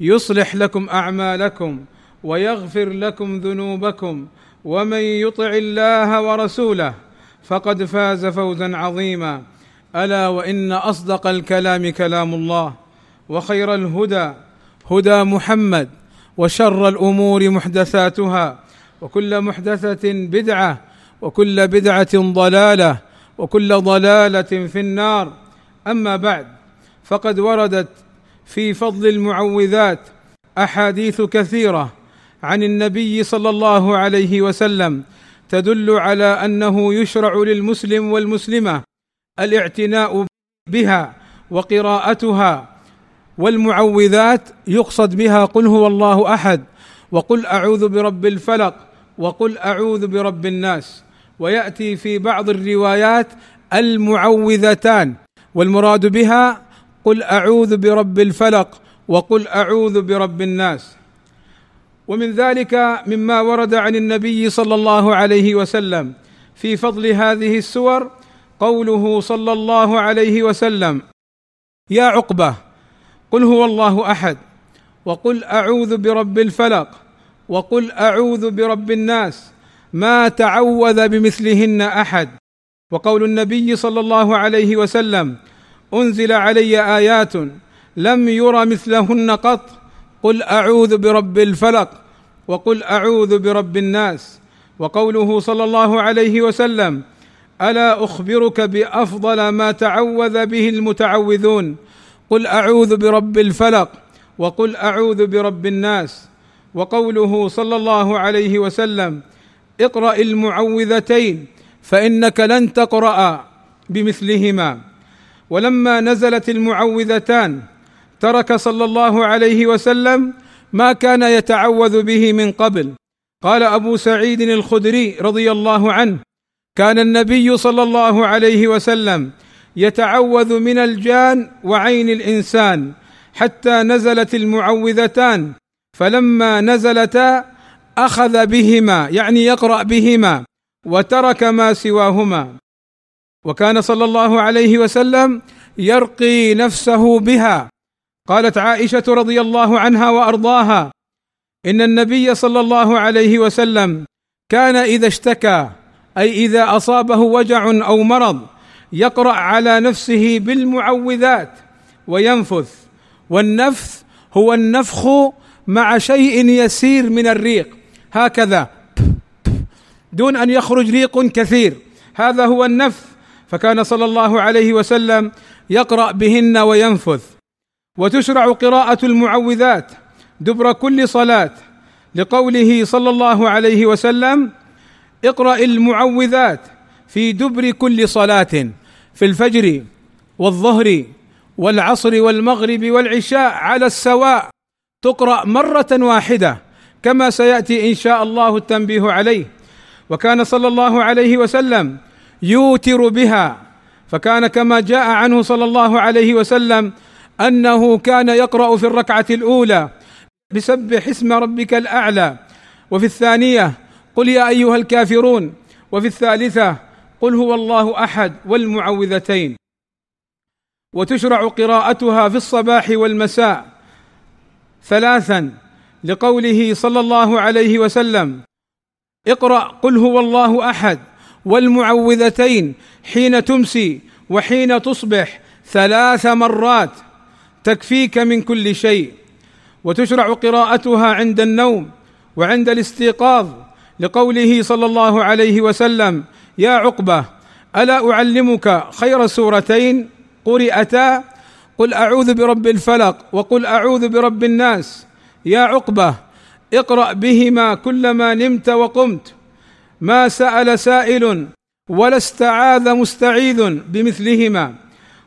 يصلح لكم أعمالكم ويغفر لكم ذنوبكم ومن يطع الله ورسوله فقد فاز فوزا عظيما. ألا وإن أصدق الكلام كلام الله وخير الهدى هدى محمد وشر الأمور محدثاتها وكل محدثة بدعة وكل بدعة ضلالة وكل ضلالة في النار. أما بعد فقد وردت في فضل المعوذات أحاديث كثيرة عن النبي صلى الله عليه وسلم تدل على أنه يشرع للمسلم والمسلمة الاعتناء بها وقراءتها والمعوذات يقصد بها قل هو الله أحد وقل أعوذ برب الفلق وقل أعوذ برب الناس. ويأتي في بعض الروايات المعوذتان والمراد بها قل أعوذ برب الفلق وقل أعوذ برب الناس. ومن ذلك مما ورد عن النبي صلى الله عليه وسلم في فضل هذه السور قوله صلى الله عليه وسلم يا عقبة قل هو الله أحد وقل أعوذ برب الفلق وقل أعوذ برب الناس ما تعوذ بمثلهن أحد. وقول النبي صلى الله عليه وسلم أنزل علي آيات لم ير مثلهن قط. قل أعوذ برب الفلق وقل أعوذ برب الناس. وقوله صلى الله عليه وسلم ألا أخبرك بأفضل ما تعوذ به المتعوذون. قل أعوذ برب الفلق وقل أعوذ برب الناس. وقوله صلى الله عليه وسلم اقرأ المعوذتين فإنك لن تقرأ بمثلهما. ولما نزلت المعوذتان ترك صلى الله عليه وسلم ما كان يتعوذ به من قبل. قال أبو سعيد الخدري رضي الله عنه كان النبي صلى الله عليه وسلم يتعوذ من الجان وعين الإنسان حتى نزلت المعوذتان فلما نزلتا أخذ بهما يعني يقرأ بهما وترك ما سواهما. وكان صلى الله عليه وسلم يرقي نفسه بها. قالت عائشة رضي الله عنها وأرضاها إن النبي صلى الله عليه وسلم كان إذا اشتكى أي إذا أصابه وجع أو مرض يقرأ على نفسه بالمعوذات وينفث. والنفث هو النفخ مع شيء يسير من الريق. هكذا دون أن يخرج ريق كثير. هذا هو النفث. فكان صلى الله عليه وسلم يقرأ بهن وينفث. وتشرع قراءة المعوذات دبر كل صلاة. لقوله صلى الله عليه وسلم اقرأ المعوذات في دبر كل صلاة في الفجر والظهر والعصر والمغرب والعشاء على السواء. تقرأ مرة واحدة كما سيأتي إن شاء الله التنبيه عليه. وكان صلى الله عليه وسلم يوتر بها. فكان كما جاء عنه صلى الله عليه وسلم أنه كان يقرأ في الركعة الأولى بسبح اسم ربك الأعلى. وفي الثانية قل يا أيها الكافرون. وفي الثالثة قل هو الله أحد والمعوذتين. وتشرع قراءتها في الصباح والمساء. ثلاثا لقوله صلى الله عليه وسلم اقرأ قل هو الله أحد والمعوذتين حين تمسي وحين تصبح ثلاث مرات تكفيك من كل شيء وتشرع قراءتها عند النوم وعند الاستيقاظ لقوله صلى الله عليه وسلم يا عقبة ألا أعلمك خير سورتين؟ قرئتا قل أعوذ برب الفلق وقل أعوذ برب الناس يا عقبة اقرأ بهما كلما نمت وقمت ما سأل سائل ولا استعاذ مستعيذ بمثلهما.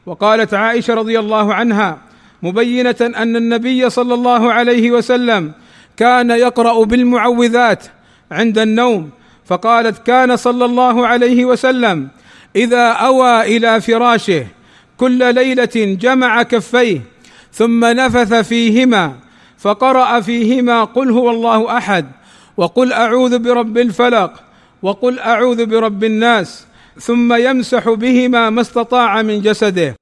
وقالت عائشة رضي الله عنها مبينة أن النبي صلى الله عليه وسلم كان يقرأ بالمعوذات عند النوم فقالت كان صلى الله عليه وسلم إذا أوى إلى فراشه كل ليلة جمع كفيه ثم نفث فيهما فقرأ فيهما قل هو الله أحد وقل أعوذ برب الفلق. وقل أعوذ برب الناس ثم يمسح بهما ما استطاع من جسده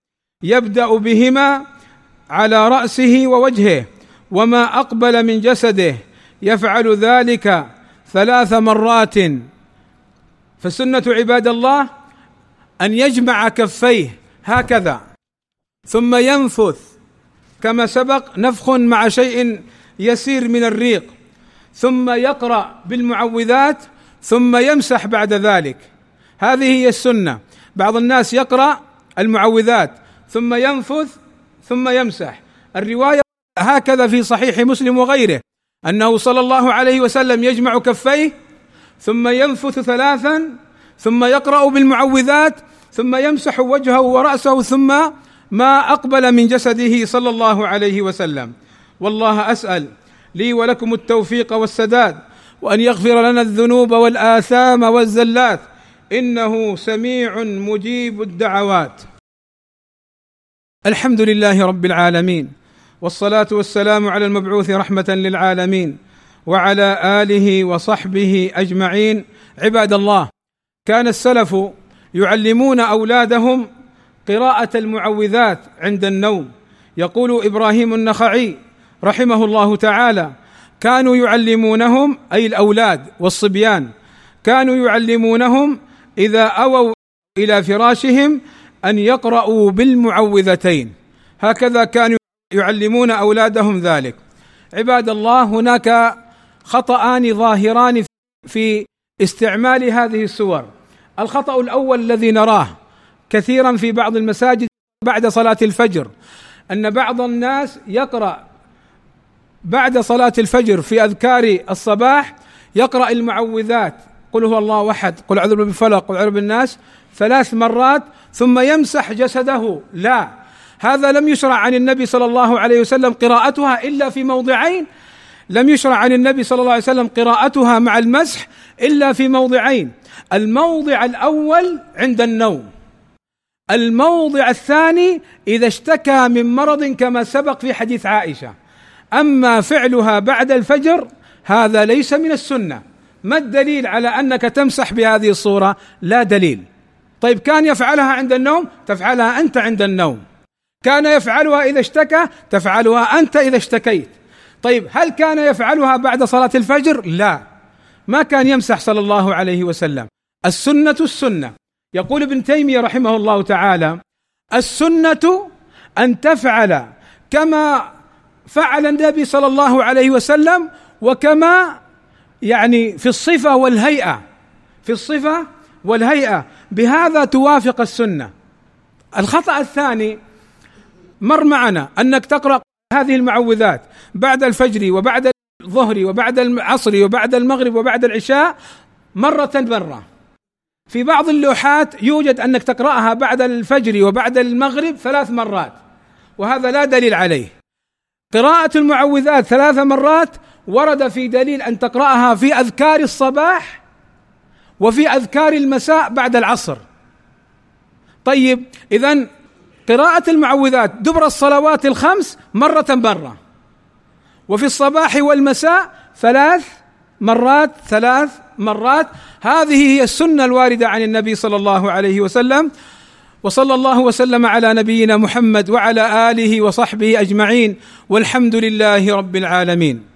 يبدأ بهما على رأسه ووجهه وما أقبل من جسده يفعل ذلك ثلاث مرات. فسنة عباد الله أن يجمع كفيه هكذا. ثم ينفث كما سبق نفخ مع شيء يسير من الريق. ثم يقرأ بالمعوذات ثم يمسح بعد ذلك. هذه هي السنة. بعض الناس يقرأ المعوذات ثم ينفث ثم يمسح. الرواية هكذا في صحيح مسلم وغيره أنه صلى الله عليه وسلم يجمع كفيه ثم ينفث ثلاثا ثم يقرأ بالمعوذات ثم يمسح وجهه ورأسه ثم ما أقبل من جسده صلى الله عليه وسلم. والله أسأل لي ولكم التوفيق والسداد وأن يغفر لنا الذنوب والآثام والزلات. إنه سميع مجيب الدعوات. الحمد لله رب العالمين. والصلاة والسلام على المبعوث رحمة للعالمين. وعلى آله وصحبه أجمعين. عباد الله كان السلف يعلمون أولادهم قراءة المعوذات عند النوم. يقول إبراهيم النخعي رحمه الله تعالى كانوا يعلمونهم أي الأولاد والصبيان كانوا يعلمونهم إذا أووا إلى فراشهم أن يقرأوا بالمعوذتين. هكذا كانوا يعلمون أولادهم ذلك. عباد الله هناك خطأان ظاهران في استعمال هذه السور. الخطأ الأول الذي نراه كثيرا في بعض المساجد بعد صلاة الفجر أن بعض الناس يقرأ بعد صلاة الفجر في أذكار الصباح يقرأ المعوذات قل هو الله أحد قل أعوذ بالفلق قل أعوذ بالناس ثلاث مرات ثم يمسح جسده. لا هذا لم يشرع عن النبي صلى الله عليه وسلم قراءتها إلا في موضعين. لم يشرع عن النبي صلى الله عليه وسلم قراءتها مع المسح إلا في موضعين. الموضع الأول عند النوم. الموضع الثاني إذا اشتكى من مرض كما سبق في حديث عائشة. أما فعلها بعد الفجر هذا ليس من السنة. ما الدليل على أنك تمسح بهذه الصورة؟ لا دليل. طيب كان يفعلها عند النوم؟ تفعلها أنت عند النوم. كان يفعلها إذا اشتكى؟ تفعلها أنت إذا اشتكيت. طيب هل كان يفعلها بعد صلاة الفجر؟ لا. ما كان يمسح صلى الله عليه وسلم. السنة السنة. يقول ابن تيمية رحمه الله تعالى السنة أن تفعل كما فعل النبي صلى الله عليه وسلم وكما يعني في الصفة والهيئة في الصفة والهيئة. بهذا توافق السنة. الخطأ الثاني مر معنا أنك تقرأ هذه المعوذات بعد الفجر وبعد الظهر وبعد العصر وبعد المغرب وبعد العشاء مرة مره في بعض اللوحات يوجد أنك تقرأها بعد الفجر وبعد المغرب ثلاث مرات وهذا لا دليل عليه. قراءة المعوذات ثلاث مرات ورد في دليل أن تقرأها في أذكار الصباح وفي أذكار المساء بعد العصر. طيب اذا قراءة المعوذات دبر الصلوات الخمس مرة مرة وفي الصباح والمساء ثلاث مرات ثلاث مرات. هذه هي السنة الواردة عن النبي صلى الله عليه وسلم. وصلى الله وسلم على نبينا محمد وعلى آله وصحبه أجمعين والحمد لله رب العالمين